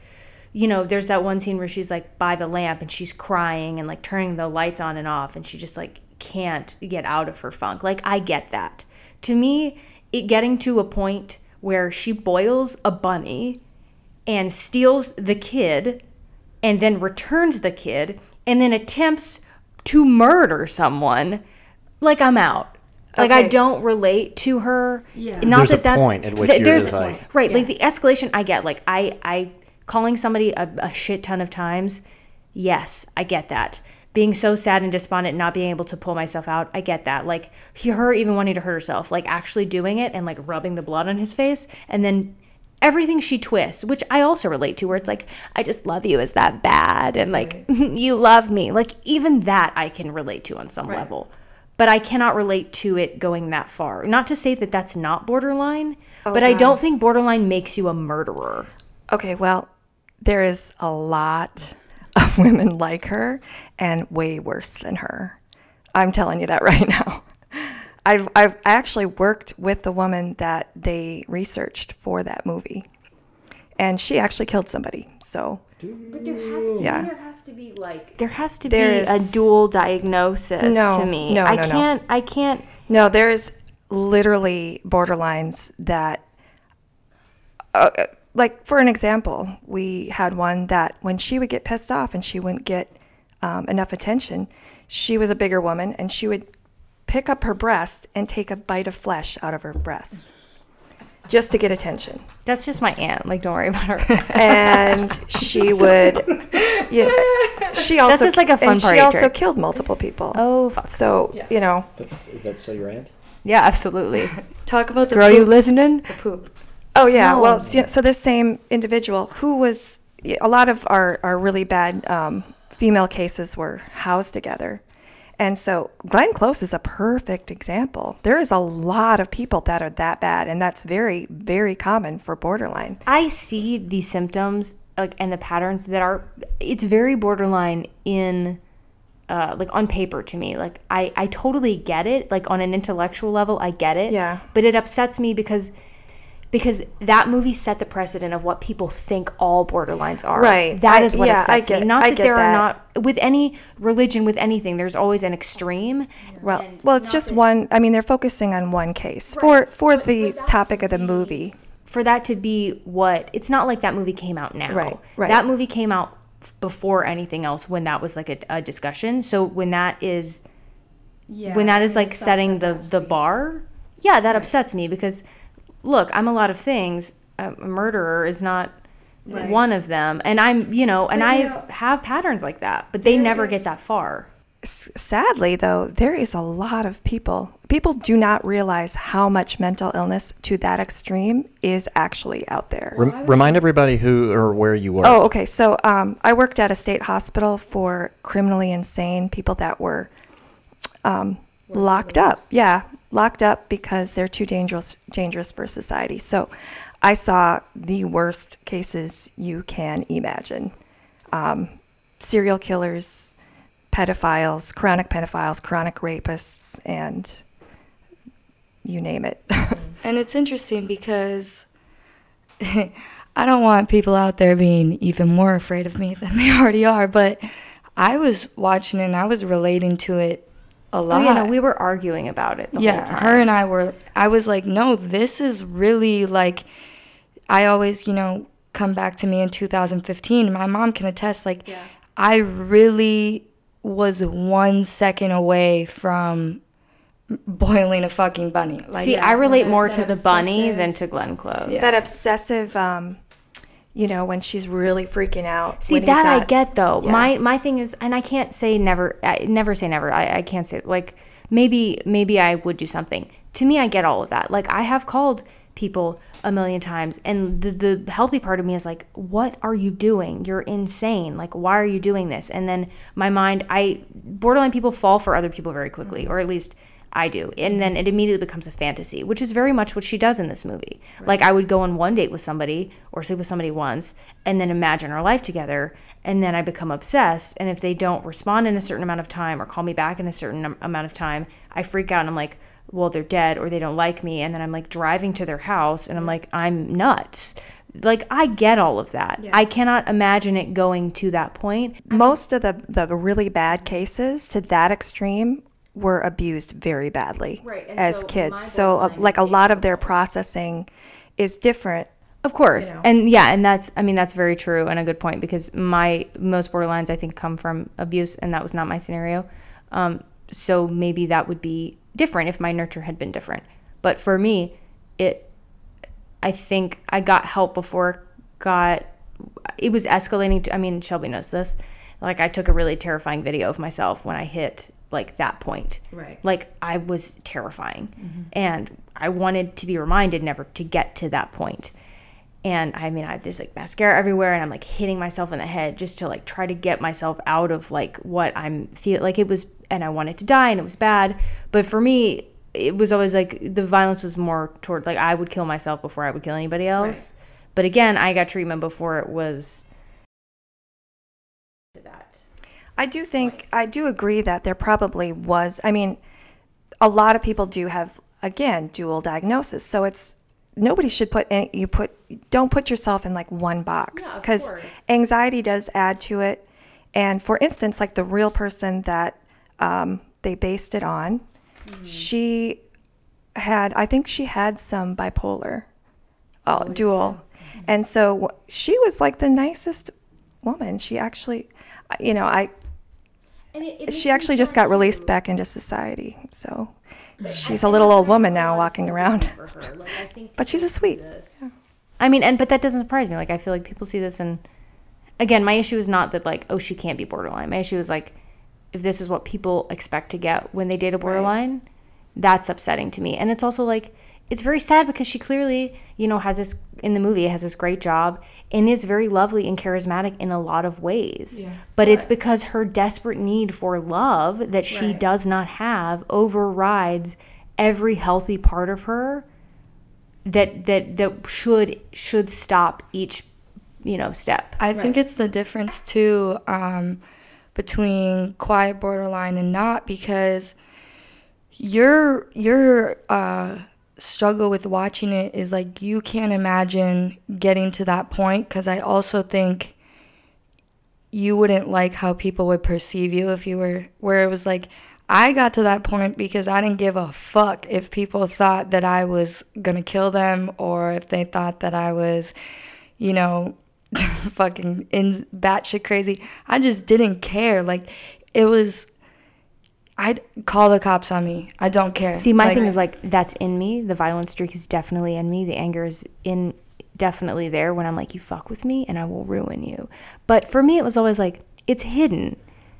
you know there's that one scene where she's like by the lamp and she's crying and like turning the lights on and off and she just like can't get out of her funk. Like i get that. To me it getting to a point where she boils a bunny and steals the kid and then returns the kid and then attempts to murder someone like i'm out. Like i don't relate to her. Yeah. Not There's that a that's point at which th- you're there's just like- right like the escalation i get like i i calling somebody a, a shit ton of times yes i get that being so sad and despondent not being able to pull myself out i get that. Like he- her even wanting to hurt herself like actually doing it and like rubbing the blood on his face. And then everything she twists which i also relate to where it's like i just love you is that bad? And like you love me. Like even that i can relate to on some level. But i cannot relate to it going that far. Not to say that that's not borderline oh, but i don't think borderline makes you a murderer. Okay, well, there is a lot of women like her and way worse than her. I'm telling you that right now. I've, I've actually worked with the woman that they researched for that movie, and she actually killed somebody. So But there has to Yeah. there has to be like there has to There's- be a dual diagnosis No, to me. no, I no, no. can't I can't no, there's literally borderlines that, uh, like for an example, we had one that when she would get pissed off and she wouldn't get um, enough attention, she was a bigger woman and she would pick up her breast and take a bite of flesh out of her breast just to get attention. that's just my aunt. Like don't worry about her. And she would, you know, she also that's just like a fun and party she also trick. killed multiple people. oh fuck. so you know, That's, is that still your aunt? Yeah, absolutely. Talk about the Girl, you poop. listening? the poop. Oh yeah. Well, so, so this same individual who was a lot of our our really bad um, female cases were housed together, and so Glenn Close is a perfect example. There is a lot of people that are that bad, and that's very very common for borderline. I see the symptoms like and the patterns that are it's very borderline in uh, like on paper to me like I, I totally get it like on an intellectual level i get it Yeah. but it upsets me because because that movie set the precedent of what people think all borderlines are. Right. That I- is what yeah, I upsets get- me not I that get there are not with any religion with anything there's always an extreme. Well, well, it's just one. I mean, they're focusing on one case for for the topic of the movie. for that to be what it's not like that movie came out now. Right, right. that movie came out before anything else when that was like a, a discussion. So when that is Yeah, when that is like setting the the bar yeah that upsets me because look i'm a lot of things a a murderer is not one of them and i'm you know and i have patterns like that but they never get that far Sadly, though, there is a lot of people. People do not realize how much mental illness to that extreme is actually out there. Rem- remind everybody who or where you were. Oh, okay. So um, I worked at a state hospital for criminally insane people that were um, locked up. Yeah, locked up because they're too dangerous dangerous for society. So I saw the worst cases you can imagine: um, serial killers, pedophiles, chronic pedophiles, chronic rapists, and you name it. And it's interesting because I don't want people out there being even more afraid of me than they already are, but I was watching and I was relating to it a oh lot. yeah no we were arguing about it the yeah, whole time her and I were. I was like, no, this is really like. I always, you know, come back to me in 2015. My mom can attest. Like, I really was one second away from boiling a fucking bunny. Like, See, I relate more to the bunny than to Glenn Close. Yeah. That obsessive, um, you know, when she's really freaking out. See that I get though. Yeah. My my thing is, and I can't say never. I never say never. I, I can't say like maybe maybe I would do something. To me, I get all of that. Like I have called people a million times, and the the healthy part of me is like, what are you doing? You're insane. Like why are you doing this? And then my mind, I borderline people fall for other people very quickly, or at least. I do. And then it immediately becomes a fantasy, which is very much what she does in this movie. Like I would go on one date with somebody or sleep with somebody once and then imagine our life together and then I become obsessed and if they don't respond in a certain amount of time or call me back in a certain amount of time, I freak out and I'm like, well, they're dead or they don't like me and then I'm like driving to their house and I'm like I'm nuts. Like I get all of that. I cannot imagine it going to that point. most of the the really bad cases to that extreme were abused very badly as kids. So, uh, like a lot of their processing is different. Of course. And yeah, and that's I mean that's very true and a good point because my most borderlines I think come from abuse and that was not my scenario. Um, so maybe that would be different if my nurture had been different. But for me, it I think I got help before it got it was escalating to I mean Shelby knows this. Like I took a really terrifying video of myself when I hit like that point. Right. Like I was terrifying. Mm-hmm. And I wanted to be reminded never to get to that point. And I mean, I there's like mascara everywhere, and I'm like hitting myself in the head just to like try to get myself out of like what I'm feel like it was, and I wanted to die, and it was bad. But for me, it was always like the violence was more toward like I would kill myself before I would kill anybody else. But again, I got treatment before it was I do think I do agree that there probably was. I mean, a lot of people do have again dual diagnosis, so it's nobody should put any, you put don't put yourself in like one box because anxiety does add to it. And for instance, like the real person that um, they based it on, she had I think she had some bipolar, uh, dual, and so she was like the nicest woman. She actually, you know, I she actually just got released back into society. So she's a little old woman now walking around. But she's a sweet. I mean, and but that doesn't surprise me. Like I feel like people see this and again, my issue is not that like, oh, she can't be borderline. My issue is like if this is what people expect to get when they date a borderline, that's upsetting to me. And it's also like it's very sad because she clearly, you know, has this in the movie has this great job and is very lovely and charismatic in a lot of ways. Yeah. But it's because her desperate need for love that she does not have overrides every healthy part of her that that that should should stop each you know step. I think it's the difference too um, between quiet borderline and not because your your uh, struggle with watching it is like you can't imagine getting to that point because I also think you wouldn't like how people would perceive you if you were where it was like I got to that point because I didn't give a fuck if people thought that I was gonna kill them or if they thought that I was, you know, fucking in batshit crazy. I just didn't care. Like it was. I'd call the cops on me. I don't care. See, my Like, thing is like that's in me. The violent streak is definitely in me. The anger is in definitely there when I'm like you fuck with me and I will ruin you. But for me it was always like it's hidden.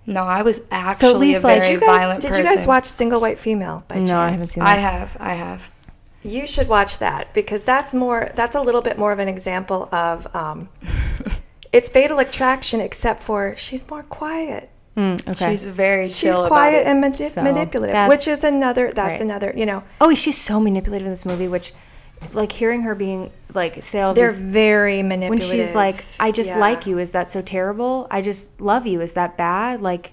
no, I was actually so at least, a like, very Did you guys, violent did person. you guys watch Single White Female by chance? No, I haven't seen That. I have. I have. You should watch that because that's more. That's a little bit more of an example of. Um, it's fatal attraction, except for she's more quiet. Mm, okay. She's very She's quiet about it. and mani- So, manipulative, which is another. That's right. another. You know, oh, she's so manipulative in this movie. Which, like, hearing her being like say all they're these very manipulative. when she's like, "I just Yeah. like you," is that so terrible? I just love you. Is that bad? Like,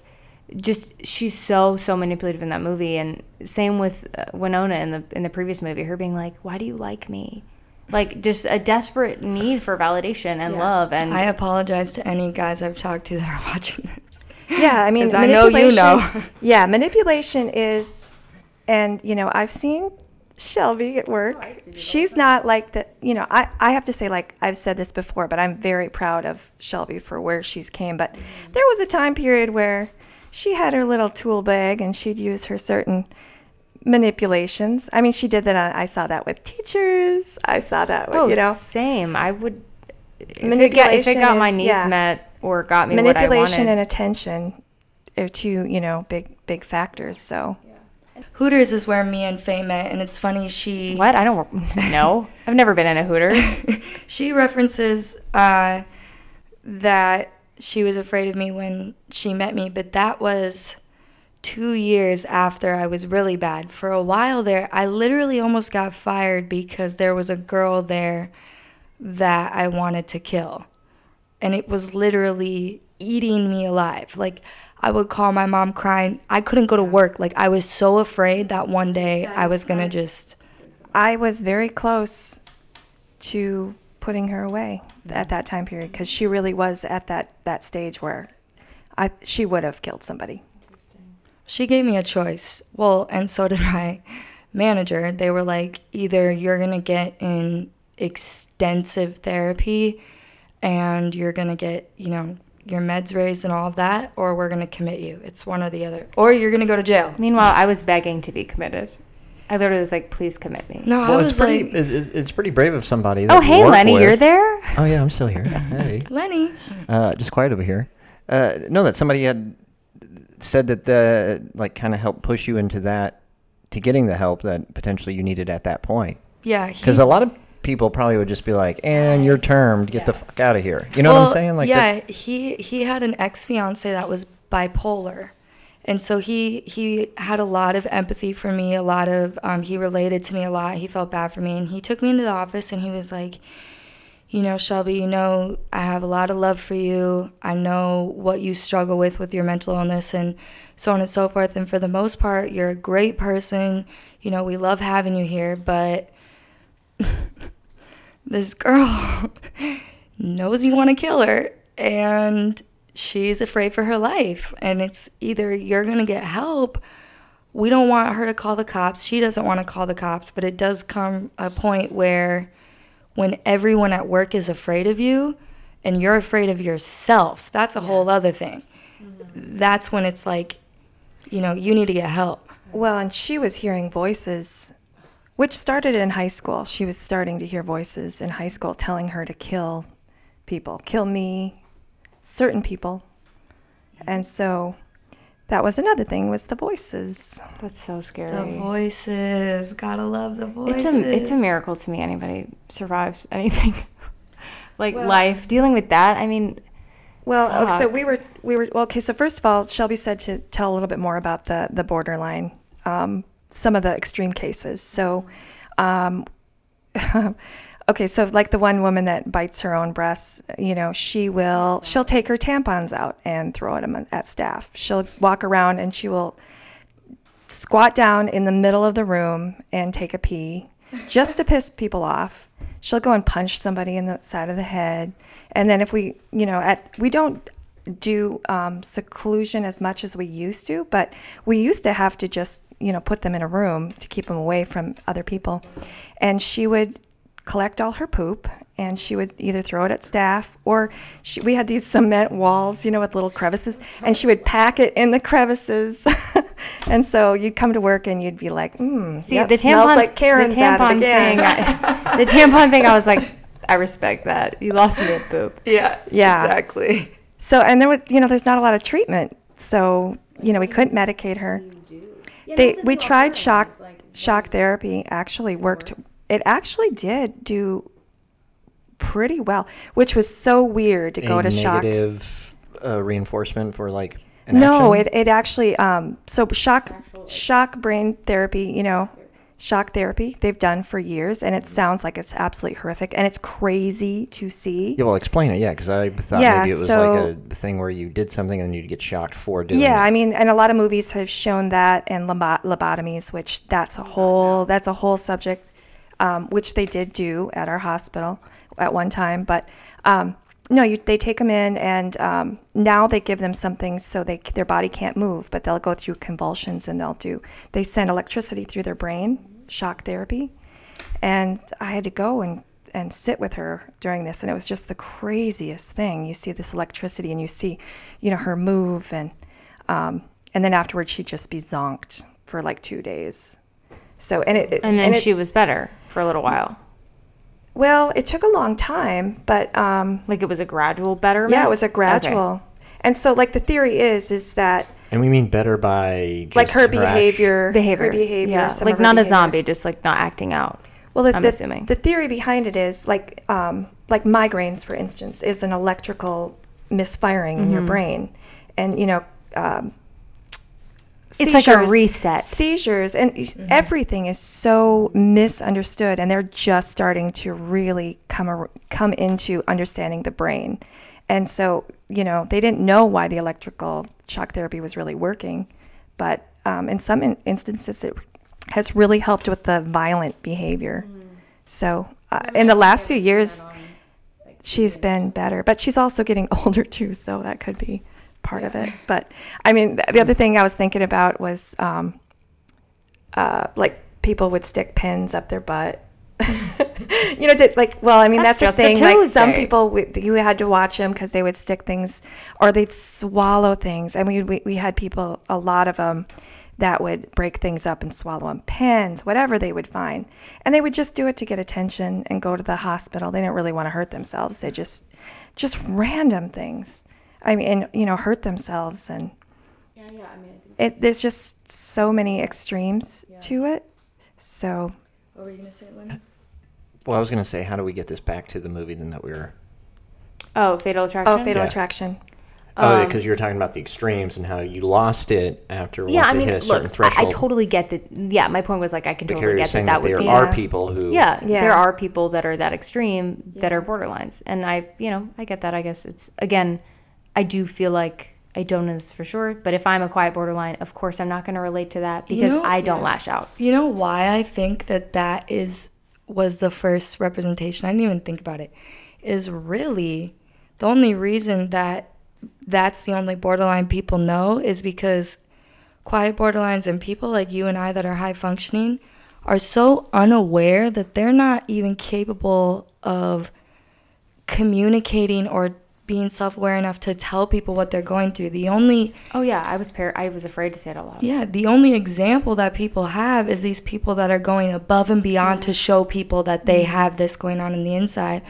just she's so so manipulative in that movie, and same with uh, Winona in the in the previous movie. Her being like, "Why do you like me?" Like, just a desperate need for validation and love, and I apologize to any guys I've talked to that are watching this. Yeah, I mean, I know you manipulation- know. yeah, manipulation is, and you know, I've seen Shelby at work. Oh, she's not like the, you know, I, I have to say, like I've said this before, but I'm very proud of Shelby for where she's came. But mm. there was a time period where she had her little tool bag and she'd use her certain manipulations. I mean, she did that. On, I saw that with teachers. I saw that with Oh, you know same. I would. If it, got, if it got my needs yeah. met or got me what I manipulation and attention are two you know big big factors. So Hooters is where me and Faye met, and it's funny she what I don't know. I've never been in a Hooters. she references uh, that she was afraid of me when she met me, but that was two years after I was really bad. For a while there, I literally almost got fired because there was a girl there that I wanted to kill. And it was literally eating me alive. Like, I would call my mom crying. I couldn't go to work. Like, I was so afraid that one day I was going to just. I was very close to putting her away at that time period because she really was at that that stage where I she would have killed somebody. She gave me a choice. Well, and so did my manager. They were like, either you're going to get in extensive therapy and you're going to get, you know, your meds raised and all of that, or we're going to commit you. It's one or the other. Or you're going to go to jail. Meanwhile, I was begging to be committed. I literally was like, "Please commit me." No, I was it's pretty. like, it, it- it's pretty brave of somebody. That Oh, hey, Lenny, with- you're there. Oh yeah, I'm still here. Hey, Lenny. uh, just quiet over here. Uh, no, that somebody had said that the like kind of helped push you into that to getting the help that potentially you needed at that point. Yeah. he- Because a lot of people probably would just be like, "And you're termed. Get the fuck out of here." You know what I'm saying? Like, yeah, he he had an ex fiance that was bipolar, and so he he had a lot of empathy for me. A lot of um, he related to me a lot. He felt bad for me, and he took me into the office and he was like, you know, Shelby, you know, I have a lot of love for you. I know what you struggle with with your mental illness and so on and so forth. And for the most part, you're a great person. You know, we love having you here, but this girl knows you want to kill her and she's afraid for her life. And it's either you're going to get help. We don't want her to call the cops. She doesn't want to call the cops, but it does come a point where when everyone at work is afraid of you and you're afraid of yourself, that's a whole other thing. Mm-hmm. That's when it's like, you know, you need to get help. Well, and she was hearing voices, which started in high school. She was starting to hear voices in high school telling her to kill people, kill me, certain people. And so that was another thing was the voices. That's so scary. The voices, gotta love the voices. It's voices. a it's a miracle to me anybody survives anything like life dealing with that. I mean, Well, oh, so we were we were well, okay. So first of all, Shelby said to tell a little bit more about the the borderline, um, some of the extreme cases. So, um, okay, so like the one woman that bites her own breasts, you know, she will she'll take her tampons out and throw them at staff. She'll walk around and she will squat down in the middle of the room and take a pee just to piss people off. She'll go and punch somebody in the side of the head. And then if we, you know, at we don't do um, seclusion as much as we used to, but we used to have to just, you know, put them in a room to keep them away from other people. And she would collect all her poop and she would either throw it at staff or she, we had these cement walls, you know, with little crevices, and she would pack it in the crevices. and so you'd come to work and you'd be like, mm, see yep, the tampon like Karen's the at it tampon again. thing. I, the tampon thing. I was like, I respect that. You lost me at poop. Yeah, Yeah. exactly. So, and there was, you know, there's not a lot of treatment. So, you know, we couldn't medicate her. They, we tried shock, shock therapy. Actually worked. It actually did do pretty well, which was so weird to go a to shock. negative uh, reinforcement for like. An No, action? it, it actually um, so shock shock brain therapy, you know, shock therapy they've done for years, and it sounds like it's absolutely horrific and it's crazy to see. Yeah, well, explain it. Yeah, because I thought Yeah, maybe it was so- like a thing where you did something and you'd get shocked for doing Yeah, it. I mean, and a lot of movies have shown that, and lobo- lobotomies, which that's a whole that's a whole subject, um, which they did do at our hospital at one time. But um, no, you, they take them in, and um, now they give them something so they their body can't move, but they'll go through convulsions, and they'll do they send electricity through their brain, shock therapy, and I had to go and and sit with her during this and it was just the craziest thing you see this electricity and you see you know her move and um, and then afterwards she'd just be zonked for like two days So and it And then she was better for a little while. well. It took a long time, but um, Like it was a gradual betterment. yeah, it was a Okay. Gradual. And so, like the theory is, is that And we mean better by like just her act- behavior, behavior. her behavior, yeah, like of her not a zombie, just like not acting out. Well, the, I'm the, assuming. the theory behind it is like um, like migraines, for instance, is an electrical misfiring in Mm-hmm. your brain, and you know. Um, It's like a reset. Mm-hmm. Seizures and everything is so misunderstood, and they're just starting to really come ar- come into understanding the brain. And so, you know, they didn't know why the electrical shock therapy was really working, but um, in some in- instances, it has really helped with the violent behavior. So, uh, in the last few years, she's been better, but she's also getting older too, so that could be part of it. But I mean, the other thing I was thinking about was um, uh, like people would stick pins up their butt. you know, did, like, well, I mean, That's that's, the just a thing. Like, some people, we, you had to watch them because they would stick things or they'd swallow things. And we, we, we had people, a lot of them, that would break things up and swallow them, pens, whatever they would find. And they would just do it to get attention and go to the hospital. They didn't really want to hurt themselves. They just, just random things. I mean, and, you know, hurt themselves. And Yeah, yeah. I mean, I think it, there's just so many extremes to it. So, What were you gonna say, Lenny? Well, I was going to say, how do we get this back to the movie then that we were? Oh, Fatal Attraction. oh, Fatal Yeah. Attraction. Oh, oh because um, you were talking about the extremes and how you lost it after Yeah, once I it mean, hit a certain look, I, threshold. I totally get that. Yeah, my point was like I can But totally Carrie get was saying that that there would be. are Yeah. people who. Yeah, Yeah. there are people that are that extreme that are borderlines, and I, you know, I get that. I guess it's again, I do feel like I don't know this for sure, but if I'm a quiet borderline, of course I'm not going to relate to that because know- I don't lash out. You know why I think that that is was the first representation. I didn't even think about it. Is really the only reason that that's the only borderline people know is because quiet borderlines and people like you and I that are high functioning are so unaware that they're not even capable of communicating or being self-aware enough to tell people what they're going through. The only Oh yeah, I was par- I was afraid to say it out loud. yeah, the only example that people have is these people that are going above and beyond to show people that they mm-hmm. have this going on in the inside.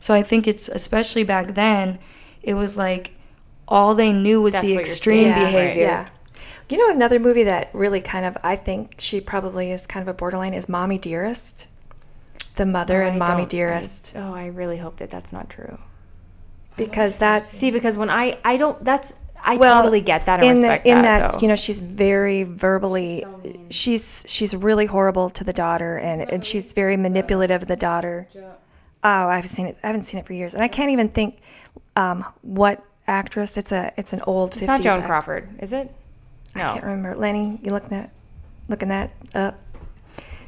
So I think it's especially back then, it was like all they knew was That's the what you're extreme right. behavior. Yeah. You know, another movie that really kind of, I think she probably is kind of a borderline is Mommy Dearest. The mother Oh, and I Mommy Dearest. I, oh, I really hope that that's not true. Because that, See, because when I I don't that's I well, totally get that and in, respect the, in that, that, you know, she's very verbally, she's she's really horrible to the daughter and, and she's very manipulative of the daughter. Oh, I've seen it. I haven't seen it for years. And I can't even think um, what actress. It's a, it's an old it's 50s not Joan act- Crawford, is it? No. I can't remember. Lenny, you looking that looking that up?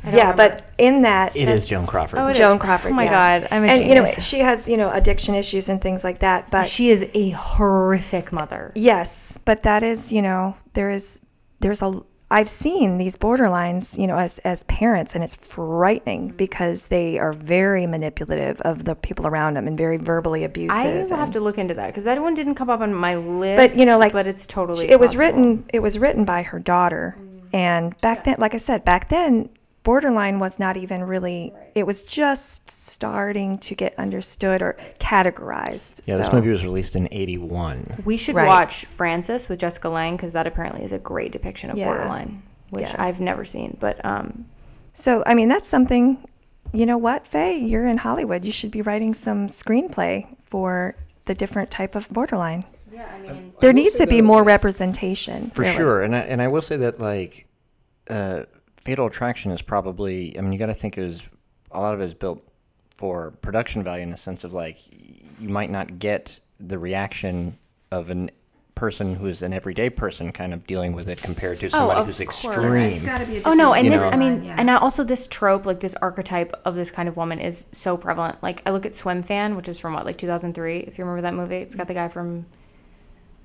Don't Yeah, remember. but in that It is Joan Crawford. Oh, it is. Joan Crawford. Oh my yeah. God, I'm a and you know she has you know addiction issues and things like that. But She is a horrific mother. yes, but that is you know there is there's a I've seen these borderlines you know as as parents and it's frightening mm-hmm. because they are very manipulative of the people around them and very verbally abusive. I will have to look into that because that one didn't come up on my list. but you know like but it's totally. it was written it was written by her daughter mm. and back then like i said back then borderline was not even really it was just starting to get understood or categorized Yeah, this movie was released in '81. We should Right. watch Frances with Jessica Lange because that apparently is a great depiction of Yeah. borderline, which Yeah. I've never seen. But um, so i mean that's something you know what faye you're in hollywood you should be writing some screenplay for the different type of borderline yeah, I mean, there needs to be more representation For really. sure, and I, and I will say that like, uh, Fatal Attraction is probably. I mean, you got to think it was a lot of it is built for production value in the sense of like, you might not get the reaction of an person who is an everyday person kind of dealing with it compared to somebody Oh, who's course. extreme. Oh no, and this know? I mean and now also this trope, like this archetype of this kind of woman is so prevalent. Like I look at Swim Fan, which is from what, like two thousand three, if you remember that movie. It's got the guy from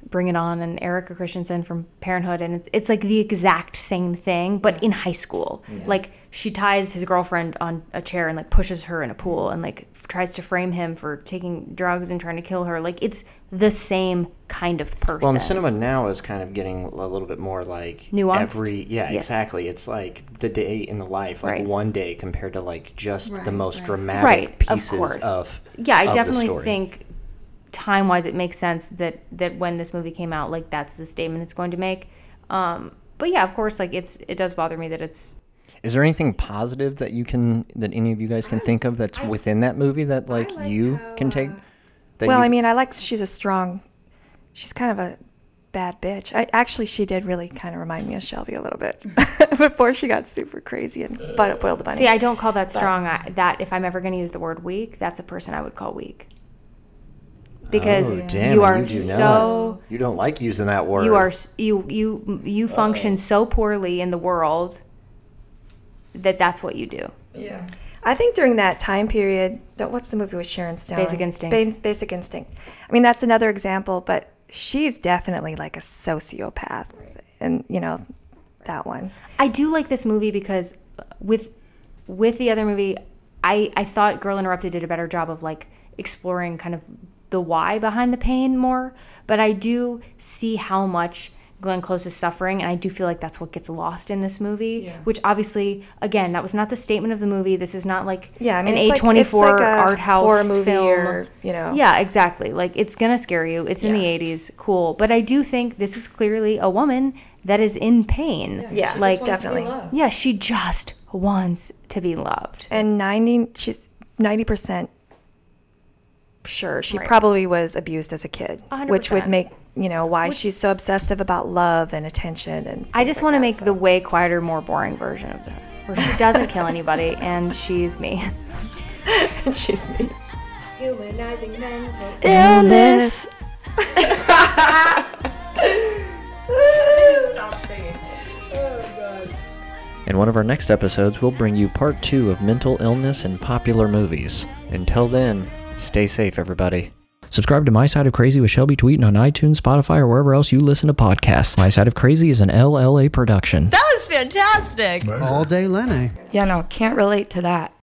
Bring It On and Erika Christensen from Parenthood, and it's it's like the exact same thing, but in high school. Like she ties his girlfriend on a chair and like pushes her in a pool, and like f- tries to frame him for taking drugs and trying to kill her. Like it's the same kind of person. Well, and cinema now is kind of getting a little bit more like Nuanced? Every yeah, Yes. exactly. It's like the day in the life, like Right. one day compared to like just the most dramatic right of pieces course of yeah i of the definitely story. think time wise it makes sense that that when this movie came out like that's the statement it's going to make um but yeah of course like it's it does bother me that it's Is there anything positive that you can that any of you guys can think of that's within that movie that like, you can take? That Well, you- I mean, I like she's a strong. She's kind of a bad bitch. I actually she did really kind of remind me of Shelby a little bit before she got super crazy and but boiled the bunny. see i don't call that strong I, that if i'm ever going to use the word weak that's a person i would call weak because Oh, damn, you are do so not. you don't like using that word. you are you you you oh. function so poorly in the world that that's what you do Yeah. I think during that time period, what's the movie with Sharon Stone? Basic Instinct. Ba- Basic Instinct. I mean, that's another example, but she's definitely like a sociopath, and you know, that one. I do like this movie because with with the other movie, I I thought Girl Interrupted did a better job of like exploring kind of the why behind the pain more, but I do see how much Glenn Close is suffering, and I do feel like that's what gets lost in this movie. Which obviously, again, that was not the statement of the movie. This is not like Yeah, I mean, an it's A like- twenty it's like a art house horror movie film. or, you know. Yeah, exactly. Like it's gonna scare you. It's in the '80s, cool. But I do think this is clearly a woman that is in pain. Yeah, like definitely. yeah, she just wants to be loved. And ninety, she's ninety percent sure she Right. probably was abused as a kid, A hundred which would make you know why she's so obsessive about love and attention and. I just want to make the way quieter, more boring version of this, where she doesn't kill anybody and she's me. and she's me. Humanizing mental Illness. Oh, in one of our next episodes, we'll bring you part two of mental illness and popular movies. Until then, stay safe, everybody. Subscribe to My Side of Crazy with Shelby Tweeting on iTunes, Spotify, or wherever else you listen to podcasts. My Side of Crazy is an LLA production. That was fantastic. All day Lenny. Yeah, no, can't relate to that.